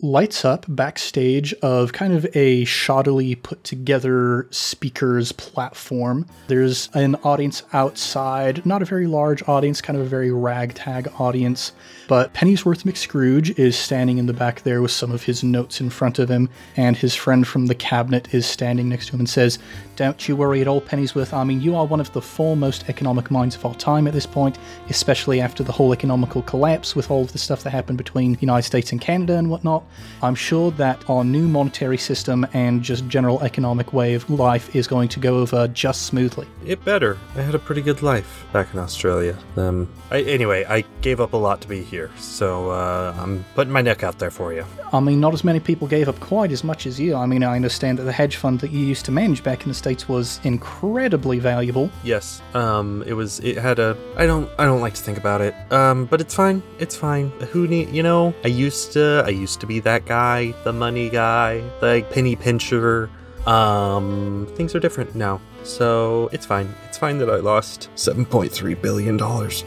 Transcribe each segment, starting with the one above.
lights up backstage of kind of a shoddily put together speakers platform. There's an audience outside, not a very large audience, kind of a very ragtag audience. But Pennyworth McScrooge is standing in the back there with some of his notes in front of him, and his friend from the cabinet is standing next to him and says, Don't you worry at all, Pennyworth. I mean, you are one of the foremost economic minds of our time at this point, especially after the whole economical collapse with all of the stuff that happened between the United States and Canada and whatnot. I'm sure that our new monetary system and just general economic way of life is going to go over just smoothly. It better. I had a pretty good life back in Australia. Um, I, anyway, I gave up a lot to be here so uh, I'm putting my neck out there for you. I mean, not as many people gave up quite as much as you. I mean, I understand that the hedge fund that you used to manage back in the states was incredibly valuable. Yes, um, it was. It had a. I don't. I don't like to think about it. Um, but it's fine. It's fine. Who need? You know, I used to. I used to be that guy, the money guy, the penny pincher. Um, things are different now. So it's fine. It's fine that I lost $7.3 billion.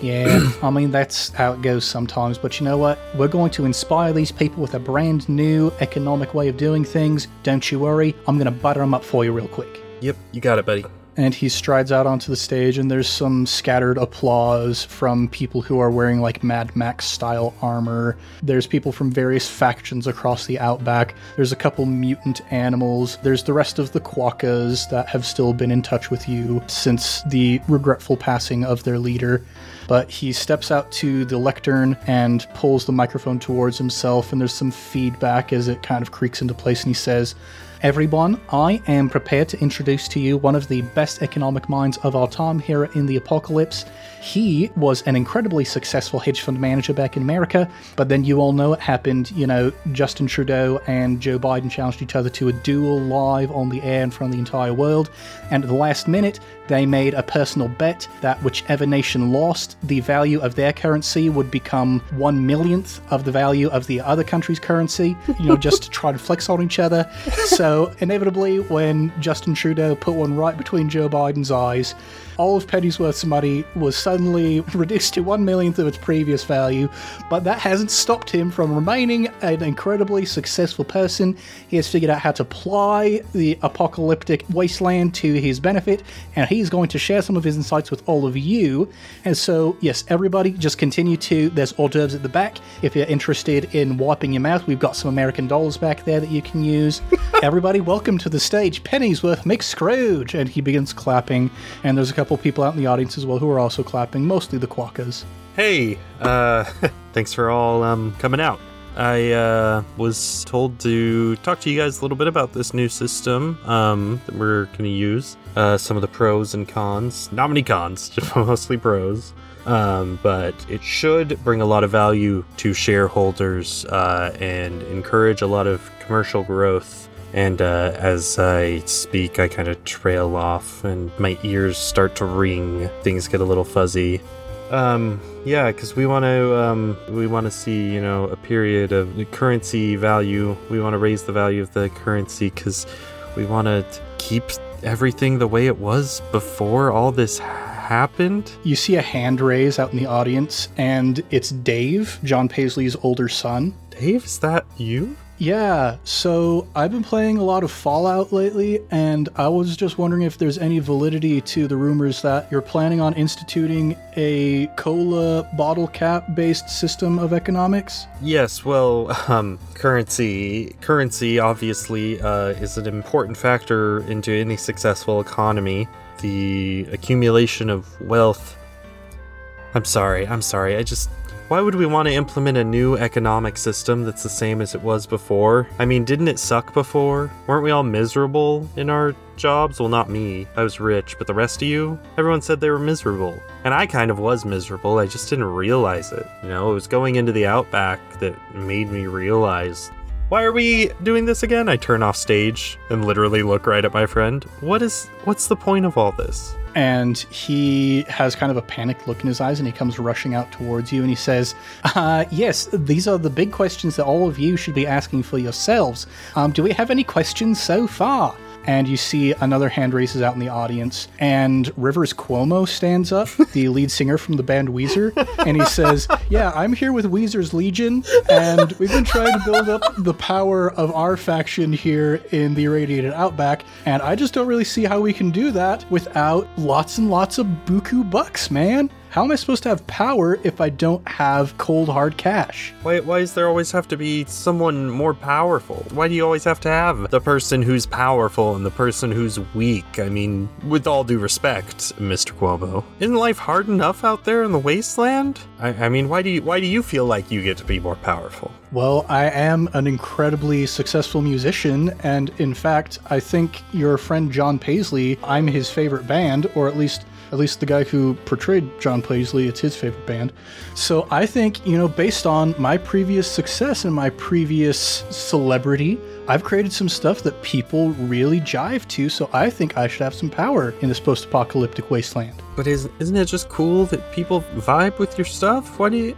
Yeah, I mean, that's how it goes sometimes. But you know what? We're going to inspire these people with a brand new economic way of doing things. Don't you worry. I'm going to butter them up for you real quick. Yep, you got it, buddy and he strides out onto the stage and there's some scattered applause from people who are wearing like Mad Max style armor. There's people from various factions across the outback. There's a couple mutant animals. There's the rest of the quokkas that have still been in touch with you since the regretful passing of their leader. But he steps out to the lectern and pulls the microphone towards himself and there's some feedback as it kind of creaks into place and he says, Everyone, I am prepared to introduce to you one of the best economic minds of our time here in the Apocalypse. He was an incredibly successful hedge fund manager back in America, but then you all know it happened. You know, Justin Trudeau and Joe Biden challenged each other to a duel live on the air in front of the entire world, and at the last minute, they made a personal bet that whichever nation lost, the value of their currency would become one millionth of the value of the other country's currency, you know, just to try to flex on each other. So, inevitably, when Justin Trudeau put one right between Joe Biden's eyes, all of Pennyworth's money was suddenly reduced to one millionth of its previous value, but that hasn't stopped him from remaining an incredibly successful person. He has figured out how to ply the apocalyptic wasteland to his benefit, and he's going to share some of his insights with all of you. And so, yes, everybody, just continue to. There's hors d'oeuvres at the back. If you're interested in wiping your mouth, we've got some American dollars back there that you can use. everybody, welcome to the stage, Pennyworth McScrooge. And he begins clapping, and there's a couple people out in the audience as well who are also clapping, mostly the quokkas. Hey, uh, thanks for all um, coming out. I uh, was told to talk to you guys a little bit about this new system um, that we're going to use. Uh, some of the pros and cons. Not many cons, just mostly pros. Um, but it should bring a lot of value to shareholders uh, and encourage a lot of commercial growth. And uh, as I speak, I kind of trail off and my ears start to ring. Things get a little fuzzy. Um, yeah, because we want to um, we want to see you know a period of currency value. We want to raise the value of the currency because we want to keep everything the way it was before all this happened. You see a hand raise out in the audience, and it's Dave, John Paisley's older son. Dave, is that you? Yeah, so I've been playing a lot of Fallout lately, and I was just wondering if there's any validity to the rumors that you're planning on instituting a cola bottle cap based system of economics. Yes, well, um, currency currency obviously uh, is an important factor into any successful economy. The accumulation of wealth. I'm sorry, I'm sorry. I just why would we want to implement a new economic system that's the same as it was before? I mean, didn't it suck before? Weren't we all miserable in our jobs? Well, not me. I was rich, but the rest of you? Everyone said they were miserable. And I kind of was miserable, I just didn't realize it. You know, it was going into the outback that made me realize why are we doing this again? I turn off stage and literally look right at my friend. What is what's the point of all this? and he has kind of a panicked look in his eyes and he comes rushing out towards you and he says uh, yes these are the big questions that all of you should be asking for yourselves um, do we have any questions so far and you see another hand raises out in the audience, and Rivers Cuomo stands up, the lead singer from the band Weezer, and he says, "Yeah, I'm here with Weezer's Legion, and we've been trying to build up the power of our faction here in the irradiated Outback, and I just don't really see how we can do that without lots and lots of buku bucks, man." How am I supposed to have power if I don't have cold hard cash? Why, why does there always have to be someone more powerful? Why do you always have to have the person who's powerful and the person who's weak? I mean, with all due respect, Mr. Cuomo, isn't life hard enough out there in the wasteland? I, I mean, why do you why do you feel like you get to be more powerful? Well, I am an incredibly successful musician, and in fact, I think your friend John Paisley, I'm his favorite band, or at least at least the guy who portrayed John Paisley, it's his favorite band. So I think, you know, based on my previous success and my previous celebrity, I've created some stuff that people really jive to, so I think I should have some power in this post apocalyptic wasteland. But is, isn't it just cool that people vibe with your stuff? Why do you.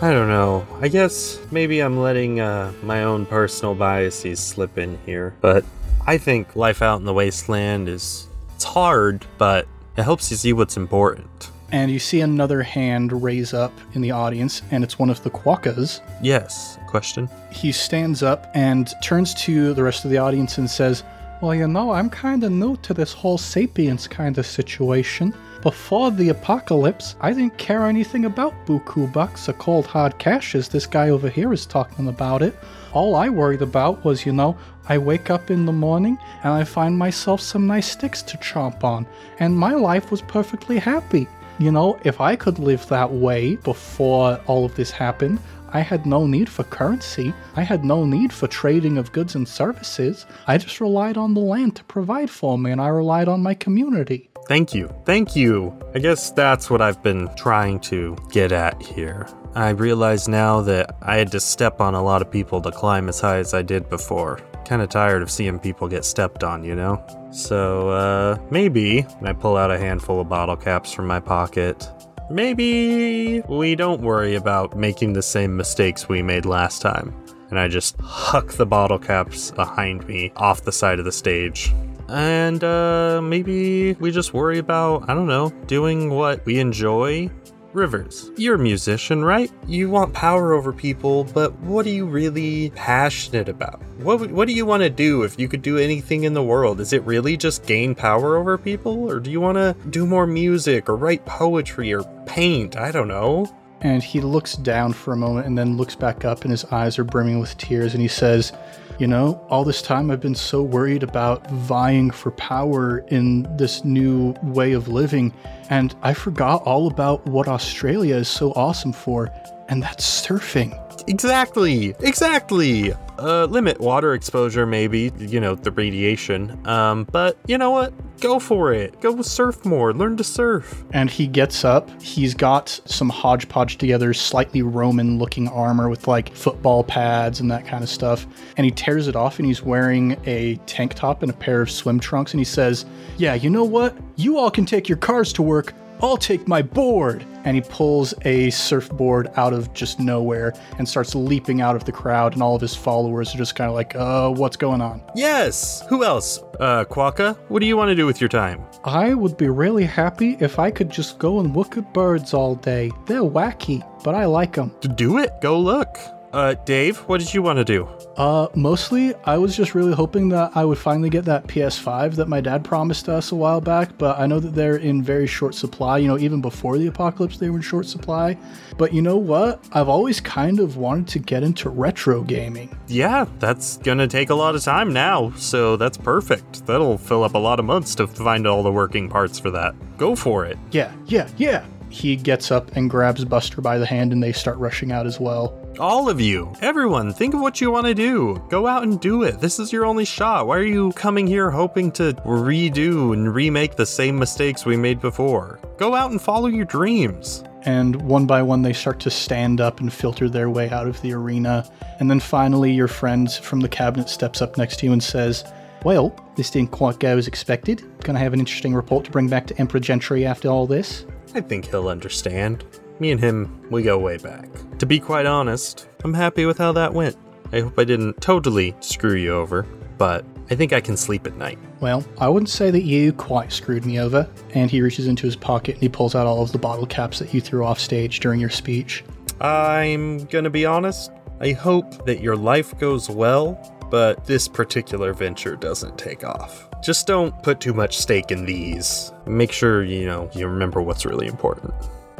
I don't know. I guess maybe I'm letting uh, my own personal biases slip in here, but I think life out in the wasteland is. It's hard, but it helps you see what's important. And you see another hand raise up in the audience, and it's one of the Quokkas. Yes, question. He stands up and turns to the rest of the audience and says, Well, you know, I'm kind of new to this whole sapiens kind of situation. Before the apocalypse, I didn't care anything about buku bucks or cold hard cash as this guy over here is talking about it. All I worried about was, you know, I wake up in the morning and I find myself some nice sticks to chomp on, and my life was perfectly happy. You know, if I could live that way before all of this happened, I had no need for currency. I had no need for trading of goods and services. I just relied on the land to provide for me, and I relied on my community. Thank you. Thank you. I guess that's what I've been trying to get at here. I realize now that I had to step on a lot of people to climb as high as I did before. Kind of tired of seeing people get stepped on, you know? So, uh, maybe I pull out a handful of bottle caps from my pocket. Maybe we don't worry about making the same mistakes we made last time. And I just huck the bottle caps behind me off the side of the stage. And uh, maybe we just worry about, I don't know, doing what we enjoy Rivers, you're a musician, right? You want power over people, but what are you really passionate about? What what do you want to do if you could do anything in the world? Is it really just gain power over people or do you want to do more music or write poetry or paint? I don't know. And he looks down for a moment and then looks back up and his eyes are brimming with tears and he says, you know, all this time I've been so worried about vying for power in this new way of living, and I forgot all about what Australia is so awesome for, and that's surfing. Exactly, exactly. Uh, limit water exposure, maybe, you know, the radiation. Um, but you know what? Go for it. Go surf more. Learn to surf. And he gets up. He's got some hodgepodge together, slightly Roman looking armor with like football pads and that kind of stuff. And he tears it off and he's wearing a tank top and a pair of swim trunks. And he says, Yeah, you know what? You all can take your cars to work. I'll take my board. And he pulls a surfboard out of just nowhere and starts leaping out of the crowd, and all of his followers are just kind of like, uh, what's going on? Yes. Who else? Uh, Quokka, what do you want to do with your time? I would be really happy if I could just go and look at birds all day. They're wacky, but I like them. Do it. Go look. Uh, Dave, what did you want to do? Uh, mostly, I was just really hoping that I would finally get that PS5 that my dad promised us a while back, but I know that they're in very short supply. You know, even before the apocalypse, they were in short supply. But you know what? I've always kind of wanted to get into retro gaming. Yeah, that's gonna take a lot of time now, so that's perfect. That'll fill up a lot of months to find all the working parts for that. Go for it. Yeah, yeah, yeah. He gets up and grabs Buster by the hand, and they start rushing out as well. All of you, everyone, think of what you want to do. Go out and do it. This is your only shot. Why are you coming here hoping to redo and remake the same mistakes we made before? Go out and follow your dreams. And one by one, they start to stand up and filter their way out of the arena. And then finally, your friend from the cabinet steps up next to you and says, Well, this didn't quite go as expected. Gonna have an interesting report to bring back to Emperor Gentry after all this. I think he'll understand. Me and him, we go way back. To be quite honest, I'm happy with how that went. I hope I didn't totally screw you over, but I think I can sleep at night. Well, I wouldn't say that you quite screwed me over. And he reaches into his pocket and he pulls out all of the bottle caps that you threw off stage during your speech. I'm gonna be honest. I hope that your life goes well, but this particular venture doesn't take off. Just don't put too much stake in these. Make sure, you know, you remember what's really important.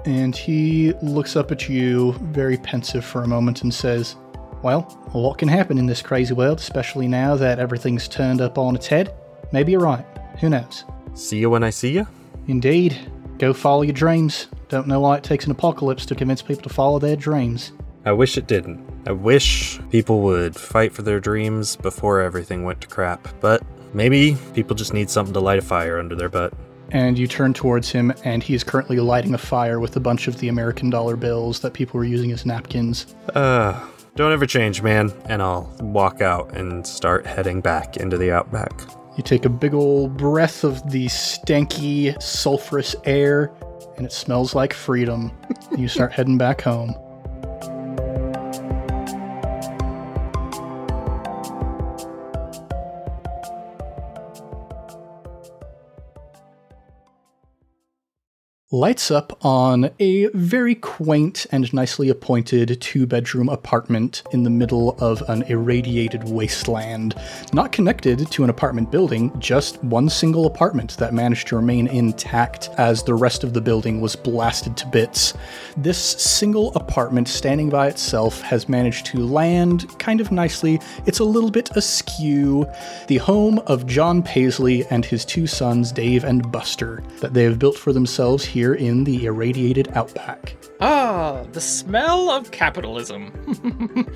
And he looks up at you, very pensive for a moment, and says, Well, a lot can happen in this crazy world, especially now that everything's turned up on its head? Maybe you're right. Who knows? See you when I see you? Indeed. Go follow your dreams. Don't know why it takes an apocalypse to convince people to follow their dreams. I wish it didn't. I wish people would fight for their dreams before everything went to crap, but maybe people just need something to light a fire under their butt. And you turn towards him, and he is currently lighting a fire with a bunch of the American dollar bills that people were using as napkins. Uh, don't ever change, man. And I'll walk out and start heading back into the outback. You take a big old breath of the stanky, sulfurous air, and it smells like freedom. you start heading back home. Lights up on a very quaint and nicely appointed two bedroom apartment in the middle of an irradiated wasteland. Not connected to an apartment building, just one single apartment that managed to remain intact as the rest of the building was blasted to bits. This single apartment standing by itself has managed to land kind of nicely. It's a little bit askew. The home of John Paisley and his two sons, Dave and Buster, that they have built for themselves here here in the irradiated outback. Ah, the smell of capitalism.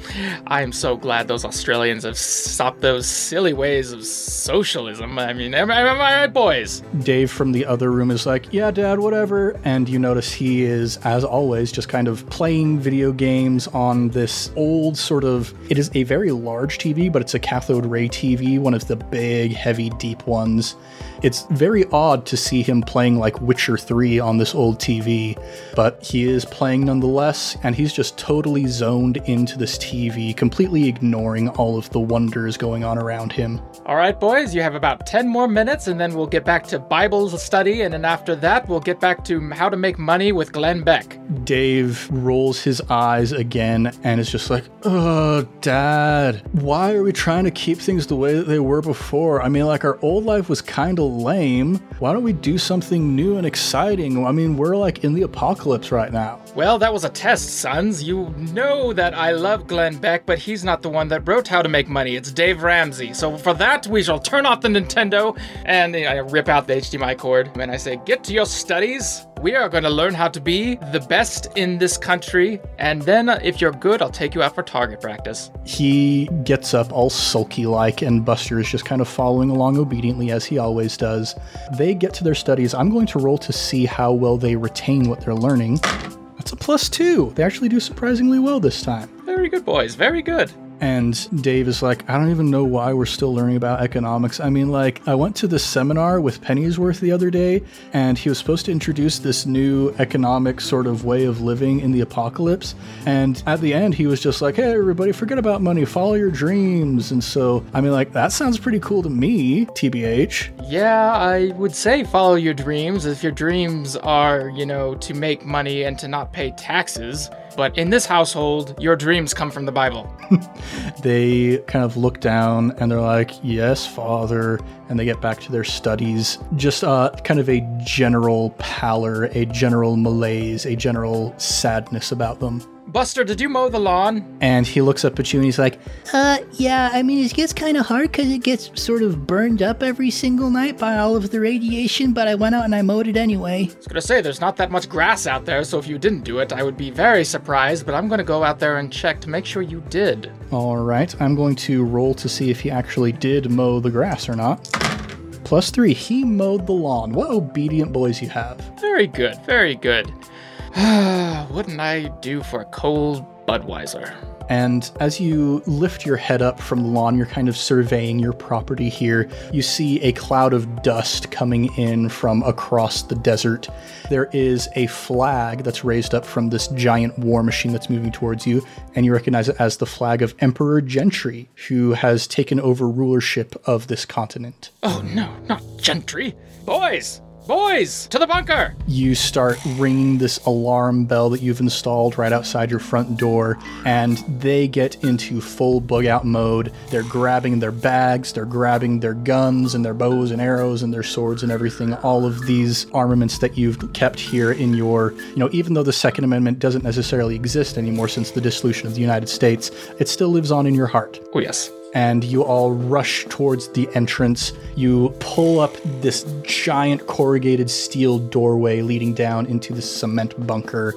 I am so glad those Australians have stopped those silly ways of socialism. I mean, am, am I right, boys? Dave from the other room is like, Yeah, Dad, whatever. And you notice he is, as always, just kind of playing video games on this old sort of. It is a very large TV, but it's a cathode ray TV, one of the big, heavy, deep ones. It's very odd to see him playing like Witcher 3 on this old TV, but he is playing nonetheless, and he's just totally zoned into this TV, completely ignoring all of the wonders going on around him. All right, boys, you have about 10 more minutes, and then we'll get back to Bible study, and then after that, we'll get back to how to make money with Glenn Beck. Dave rolls his eyes again and is just like, Oh, Dad, why are we trying to keep things the way that they were before? I mean, like, our old life was kind of lame. Why don't we do something new and exciting? I mean, we're like in the apocalypse right now. Well, that was a test, sons. You know that I love Glenn Beck, but he's not the one that wrote How to Make Money. It's Dave Ramsey. So for that, we shall turn off the Nintendo and I rip out the HDMI cord and I say, Get to your studies. We are going to learn how to be the best in this country. And then, uh, if you're good, I'll take you out for target practice. He gets up all sulky like, and Buster is just kind of following along obediently as he always does. They get to their studies. I'm going to roll to see how well they retain what they're learning. That's a plus two. They actually do surprisingly well this time. Very good, boys. Very good. And Dave is like, I don't even know why we're still learning about economics. I mean, like, I went to this seminar with Pennyworth the other day, and he was supposed to introduce this new economic sort of way of living in the apocalypse. And at the end, he was just like, hey, everybody, forget about money, follow your dreams. And so, I mean, like, that sounds pretty cool to me, TBH. Yeah, I would say follow your dreams if your dreams are, you know, to make money and to not pay taxes. But in this household, your dreams come from the Bible. they kind of look down and they're like, Yes, Father. And they get back to their studies. Just uh, kind of a general pallor, a general malaise, a general sadness about them. Buster, did you mow the lawn? And he looks up at you and he's like, Uh, yeah, I mean, it gets kind of hard because it gets sort of burned up every single night by all of the radiation, but I went out and I mowed it anyway. I was gonna say, there's not that much grass out there, so if you didn't do it, I would be very surprised, but I'm gonna go out there and check to make sure you did. All right, I'm going to roll to see if he actually did mow the grass or not. Plus three, he mowed the lawn. What obedient boys you have. Very good, very good. Wouldn't I do for a cold Budweiser? And as you lift your head up from the lawn, you're kind of surveying your property here. You see a cloud of dust coming in from across the desert. There is a flag that's raised up from this giant war machine that's moving towards you, and you recognize it as the flag of Emperor Gentry, who has taken over rulership of this continent. Oh no, not Gentry. Boys! Boys! To the bunker! you start ringing this alarm bell that you've installed right outside your front door, and they get into full bug out mode. They're grabbing their bags, they're grabbing their guns and their bows and arrows and their swords and everything. All of these armaments that you've kept here in your, you know, even though the Second Amendment doesn't necessarily exist anymore since the dissolution of the United States, it still lives on in your heart Oh, yes. And you all rush towards the entrance. You pull up this giant corrugated steel doorway leading down into the cement bunker.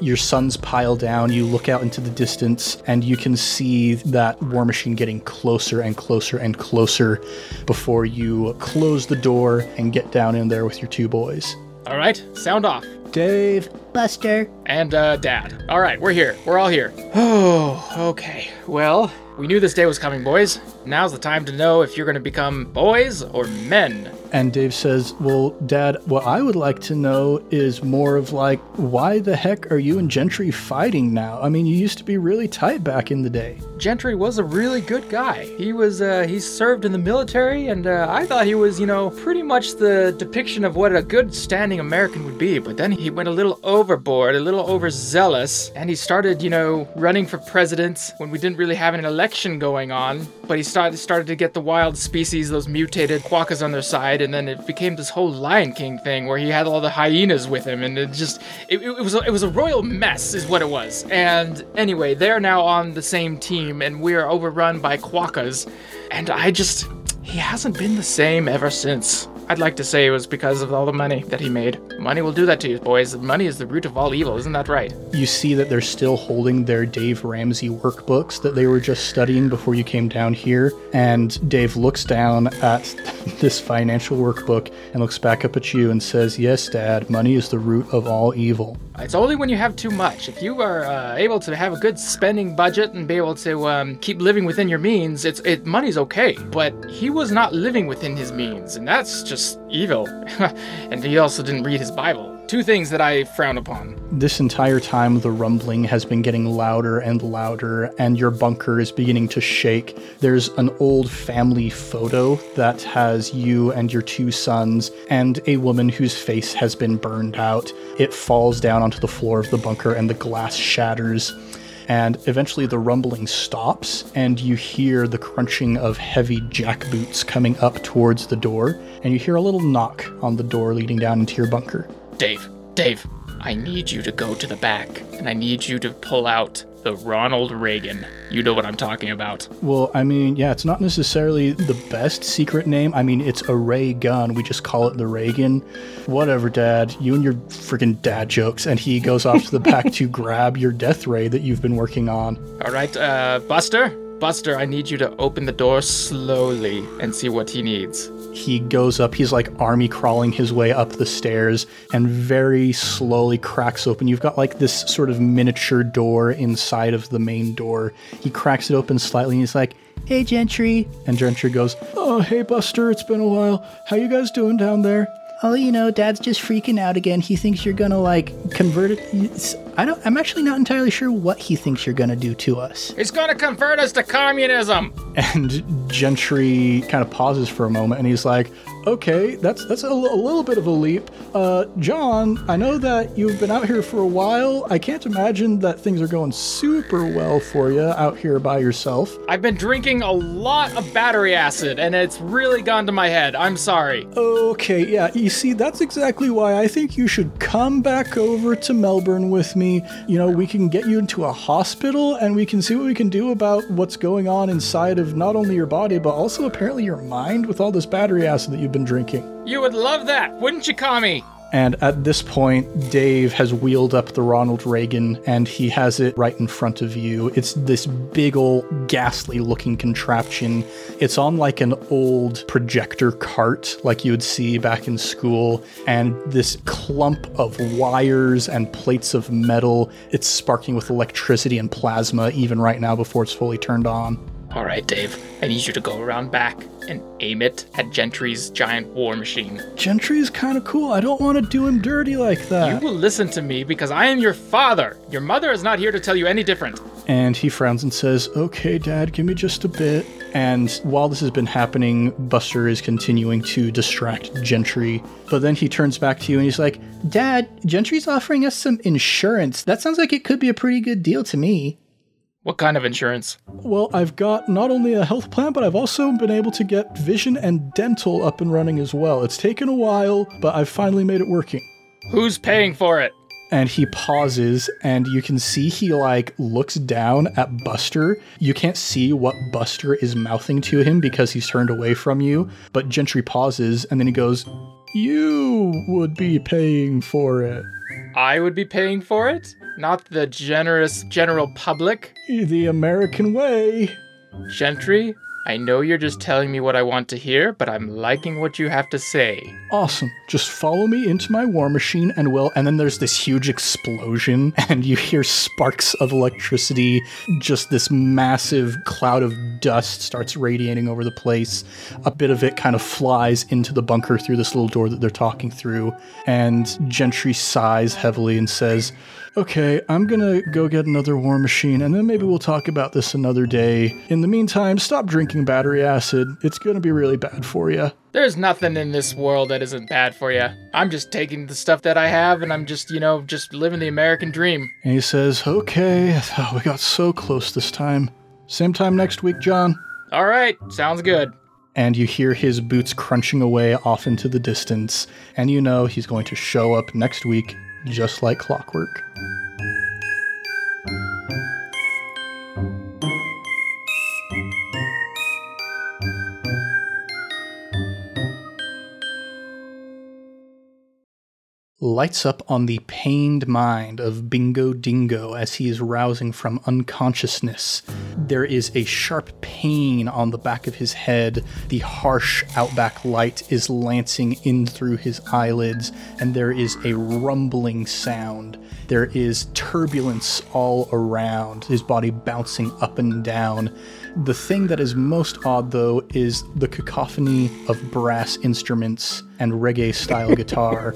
Your sons pile down. You look out into the distance, and you can see that war machine getting closer and closer and closer before you close the door and get down in there with your two boys. All right, sound off. Dave, Buster. And, uh, Dad. All right, we're here. We're all here. Oh, okay. Well, we knew this day was coming, boys. Now's the time to know if you're gonna become boys or men. And Dave says, Well, Dad, what I would like to know is more of like, why the heck are you and Gentry fighting now? I mean, you used to be really tight back in the day. Gentry was a really good guy. He was, uh, he served in the military, and uh, I thought he was, you know, pretty much the depiction of what a good standing American would be. But then he went a little overboard, a little overzealous, and he started, you know, running for president when we didn't really have an election going on. But he started started to get the wild species, those mutated quokkas on their side, and then it became this whole Lion King thing where he had all the hyenas with him, and it just, it, it was, a, it was a royal mess, is what it was. And anyway, they're now on the same team, and we are overrun by quokkas, and I just, he hasn't been the same ever since. I'd like to say it was because of all the money that he made. Money will do that to you, boys. Money is the root of all evil, isn't that right? You see that they're still holding their Dave Ramsey workbooks that they were just studying before you came down here. And Dave looks down at this financial workbook and looks back up at you and says, Yes, Dad, money is the root of all evil. It's only when you have too much. If you are uh, able to have a good spending budget and be able to um, keep living within your means, it's it money's okay. But he was not living within his means, and that's just evil. and he also didn't read his Bible. Two things that I frown upon. This entire time, the rumbling has been getting louder and louder, and your bunker is beginning to shake. There's an old family photo that has you and your two sons, and a woman whose face has been burned out. It falls down onto the floor of the bunker, and the glass shatters. And eventually, the rumbling stops, and you hear the crunching of heavy jack boots coming up towards the door, and you hear a little knock on the door leading down into your bunker. Dave, Dave, I need you to go to the back, and I need you to pull out the Ronald Reagan. You know what I'm talking about. Well, I mean, yeah, it's not necessarily the best secret name. I mean, it's a ray gun. We just call it the Reagan. Whatever, Dad. You and your freaking dad jokes. And he goes off to the back to grab your death ray that you've been working on. All right, uh, Buster? Buster, I need you to open the door slowly and see what he needs. He goes up, he's like army crawling his way up the stairs and very slowly cracks open. You've got like this sort of miniature door inside of the main door. He cracks it open slightly and he's like, Hey, Gentry. and Gentry goes, Oh, hey, Buster, it's been a while. How you guys doing down there? Oh, you know, Dad's just freaking out again. He thinks you're gonna like convert it. I don't. I'm actually not entirely sure what he thinks you're gonna do to us. He's gonna convert us to communism! And Gentry kind of pauses for a moment, and he's like, "Okay, that's that's a, l- a little bit of a leap." Uh, John, I know that you've been out here for a while. I can't imagine that things are going super well for you out here by yourself. I've been drinking a lot of battery acid, and it's really gone to my head. I'm sorry. Okay, yeah, you see, that's exactly why I think you should come back over to Melbourne with me. You know, we can get you into a hospital and we can see what we can do about what's going on inside of not only your body, but also apparently your mind with all this battery acid that you've been drinking. You would love that, wouldn't you, Kami? And at this point, Dave has wheeled up the Ronald Reagan and he has it right in front of you. It's this big old ghastly looking contraption. It's on like an old projector cart, like you would see back in school. And this clump of wires and plates of metal, it's sparking with electricity and plasma even right now before it's fully turned on. All right, Dave. I need you to go around back and aim it at Gentry's giant war machine. Gentry's kind of cool. I don't want to do him dirty like that. You will listen to me because I am your father. Your mother is not here to tell you any different. And he frowns and says, Okay, Dad, give me just a bit. And while this has been happening, Buster is continuing to distract Gentry. But then he turns back to you and he's like, Dad, Gentry's offering us some insurance. That sounds like it could be a pretty good deal to me. What kind of insurance? Well, I've got not only a health plan, but I've also been able to get vision and dental up and running as well. It's taken a while, but I've finally made it working. Who's paying for it? and he pauses and you can see he like looks down at Buster. You can't see what Buster is mouthing to him because he's turned away from you, but Gentry pauses and then he goes, "You would be paying for it." I would be paying for it, not the generous general public. The American way. Gentry, I know you're just telling me what I want to hear, but I'm liking what you have to say. Awesome. Just follow me into my war machine and we'll and then there's this huge explosion and you hear sparks of electricity. Just this massive cloud of dust starts radiating over the place. A bit of it kind of flies into the bunker through this little door that they're talking through. And Gentry sighs heavily and says, Okay, I'm gonna go get another war machine and then maybe we'll talk about this another day. In the meantime, stop drinking battery acid. It's gonna be really bad for you. There's nothing in this world that isn't bad for you. I'm just taking the stuff that I have and I'm just, you know, just living the American dream. And he says, Okay, oh, we got so close this time. Same time next week, John. All right, sounds good. And you hear his boots crunching away off into the distance, and you know he's going to show up next week just like clockwork. Lights up on the pained mind of Bingo Dingo as he is rousing from unconsciousness. There is a sharp pain on the back of his head. The harsh outback light is lancing in through his eyelids, and there is a rumbling sound. There is turbulence all around, his body bouncing up and down. The thing that is most odd, though, is the cacophony of brass instruments and reggae style guitar.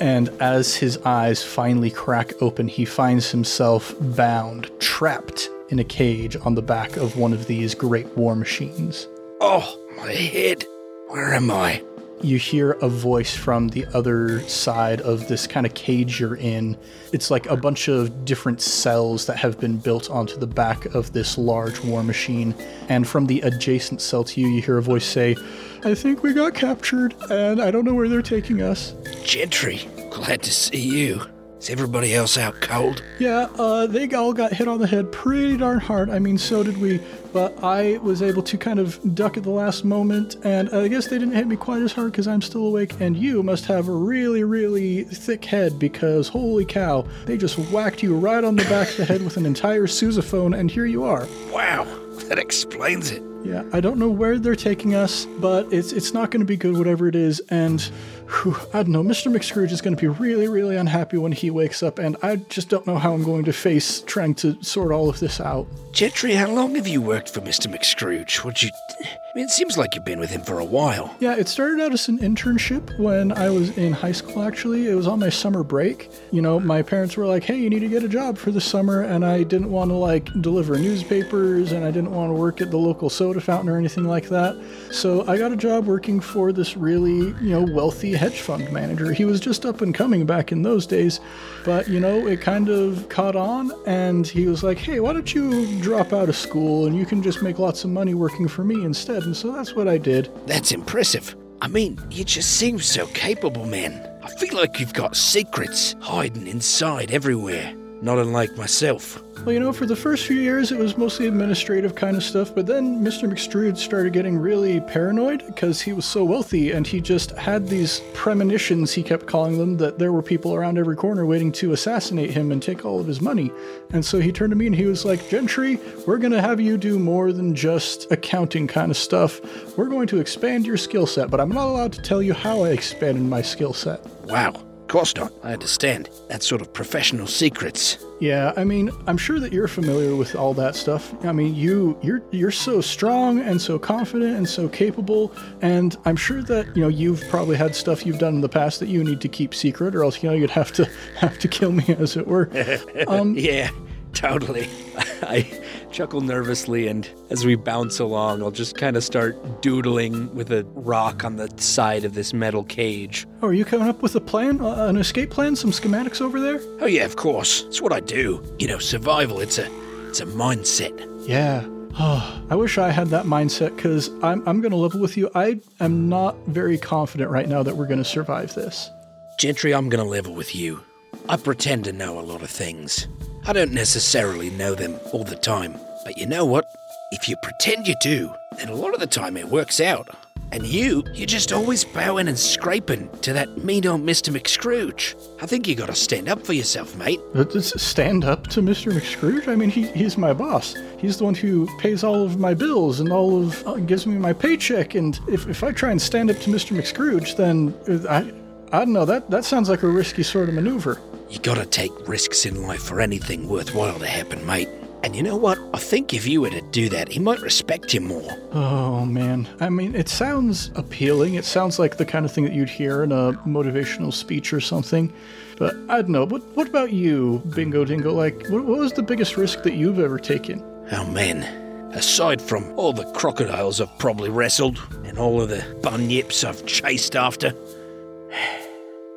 And as his eyes finally crack open, he finds himself bound, trapped in a cage on the back of one of these great war machines. Oh, my head. Where am I? You hear a voice from the other side of this kind of cage you're in. It's like a bunch of different cells that have been built onto the back of this large war machine. And from the adjacent cell to you, you hear a voice say, I think we got captured, and I don't know where they're taking us. Gentry, glad to see you. Is everybody else out cold? Yeah, uh, they all got hit on the head pretty darn hard. I mean, so did we. But I was able to kind of duck at the last moment, and I guess they didn't hit me quite as hard because I'm still awake. And you must have a really, really thick head because holy cow, they just whacked you right on the back of the head with an entire sousaphone, and here you are. Wow, that explains it. Yeah, I don't know where they're taking us, but it's it's not going to be good, whatever it is. And whew, I don't know, Mr. McScrooge is going to be really, really unhappy when he wakes up, and I just don't know how I'm going to face trying to sort all of this out. Gentry, how long have you worked for Mr. McScrooge? Would you. I mean, it seems like you've been with him for a while. Yeah, it started out as an internship when I was in high school, actually. It was on my summer break. You know, my parents were like, hey, you need to get a job for the summer, and I didn't want to, like, deliver newspapers, and I didn't want to work at the local soda fountain or anything like that. So I got a job working for this really, you know, wealthy hedge fund manager. He was just up and coming back in those days, but, you know, it kind of caught on, and he was like, hey, why don't you drop out of school and you can just make lots of money working for me instead? And so that's what I did. That's impressive. I mean, you just seem so capable, man. I feel like you've got secrets hiding inside everywhere. Not unlike myself. Well, you know, for the first few years, it was mostly administrative kind of stuff, but then Mr. McScrooge started getting really paranoid because he was so wealthy and he just had these premonitions, he kept calling them, that there were people around every corner waiting to assassinate him and take all of his money. And so he turned to me and he was like, Gentry, we're going to have you do more than just accounting kind of stuff. We're going to expand your skill set, but I'm not allowed to tell you how I expanded my skill set. Wow. Of course not. I understand. That's sort of professional secrets. Yeah, I mean, I'm sure that you're familiar with all that stuff. I mean, you you're you're so strong and so confident and so capable, and I'm sure that you know you've probably had stuff you've done in the past that you need to keep secret, or else you know you'd have to have to kill me, as it were. Um, Yeah, totally. I chuckle nervously, and as we bounce along, I'll just kind of start doodling with a rock on the side of this metal cage. oh, are you coming up with a plan, uh, an escape plan, some schematics over there? Oh yeah, of course. It's what I do. You know, survival. It's a, it's a mindset. Yeah. Oh, I wish I had that mindset because I'm, I'm going to level with you. I am not very confident right now that we're going to survive this. Gentry, I'm gonna level with you. I pretend to know a lot of things. I don't necessarily know them all the time. But you know what? If you pretend you do, then a lot of the time it works out. And you, you're just always bowing and scraping to that mean old Mr. McScrooge. I think you gotta stand up for yourself, mate. Just stand up to Mr. McScrooge? I mean, he, he's my boss. He's the one who pays all of my bills and all of uh, gives me my paycheck. And if, if I try and stand up to Mr. McScrooge, then uh, I I don't know. That that sounds like a risky sort of maneuver. You gotta take risks in life for anything worthwhile to happen, mate. And you know what? I think if you were to do that, he might respect you more. Oh man. I mean, it sounds appealing. It sounds like the kind of thing that you'd hear in a motivational speech or something. But I don't know. What what about you, Bingo Dingo? Like, what, what was the biggest risk that you've ever taken? Oh man, aside from all the crocodiles I've probably wrestled and all of the bunyips I've chased after,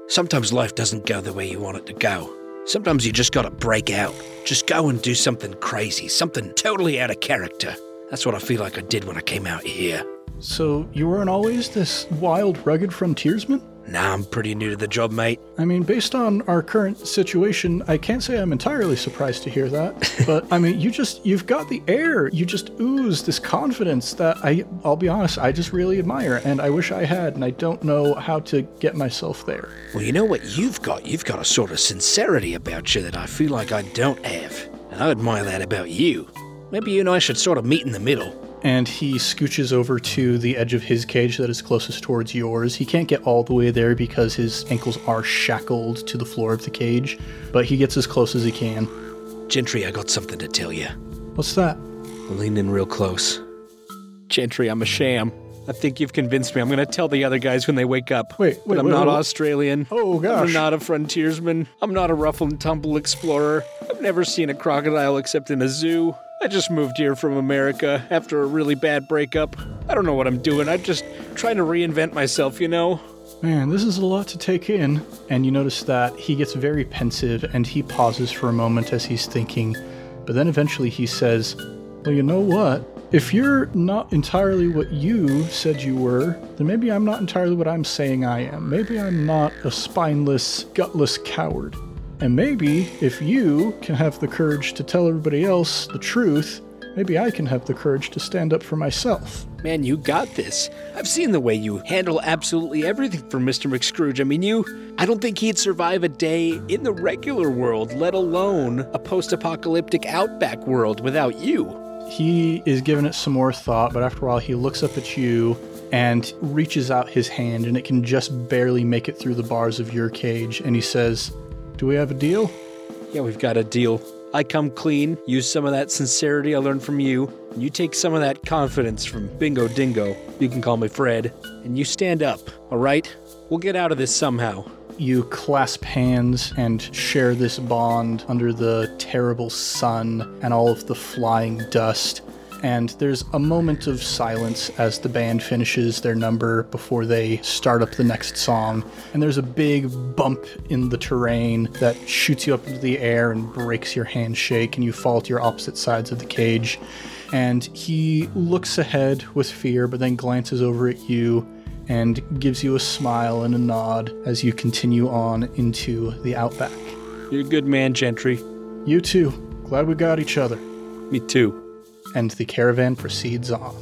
sometimes life doesn't go the way you want it to go. Sometimes you just gotta break out. Just go and do something crazy, something totally out of character. That's what I feel like I did when I came out here. So you weren't always this wild, rugged frontiersman? Nah, I'm pretty new to the job, mate. I mean, based on our current situation, I can't say I'm entirely surprised to hear that. but I mean, you just you've got the air. You just ooze this confidence that I I'll be honest, I just really admire and I wish I had and I don't know how to get myself there. Well, you know what you've got? You've got a sort of sincerity about you that I feel like I don't have. And I admire that about you. Maybe you and I should sort of meet in the middle. And he scooches over to the edge of his cage that is closest towards yours. He can't get all the way there because his ankles are shackled to the floor of the cage, but he gets as close as he can. Gentry, I got something to tell you. What's that? Lean in real close. Gentry, I'm a sham. I think you've convinced me. I'm going to tell the other guys when they wake up. Wait, But wait, I'm wait, not wait. Australian. Oh, gosh. I'm not a frontiersman. I'm not a rough and tumble explorer. I've never seen a crocodile except in a zoo. I just moved here from America after a really bad breakup. I don't know what I'm doing. I'm just trying to reinvent myself, you know? Man, this is a lot to take in. And you notice that he gets very pensive and he pauses for a moment as he's thinking. But then eventually he says, Well, you know what? If you're not entirely what you said you were, then maybe I'm not entirely what I'm saying I am. Maybe I'm not a spineless, gutless coward. And maybe if you can have the courage to tell everybody else the truth, maybe I can have the courage to stand up for myself. Man, you got this. I've seen the way you handle absolutely everything for Mr. McScrooge. I mean, you. I don't think he'd survive a day in the regular world, let alone a post apocalyptic outback world without you. He is giving it some more thought, but after a while, he looks up at you and reaches out his hand, and it can just barely make it through the bars of your cage. And he says, Do we have a deal? Yeah, we've got a deal. I come clean, use some of that sincerity I learned from you, and you take some of that confidence from Bingo Dingo. You can call me Fred. And you stand up, all right? We'll get out of this somehow. You clasp hands and share this bond under the terrible sun and all of the flying dust. And there's a moment of silence as the band finishes their number before they start up the next song. And there's a big bump in the terrain that shoots you up into the air and breaks your handshake, and you fall to your opposite sides of the cage. And he looks ahead with fear, but then glances over at you and gives you a smile and a nod as you continue on into the outback. You're a good man, Gentry. You too. Glad we got each other. Me too. And the caravan proceeds on.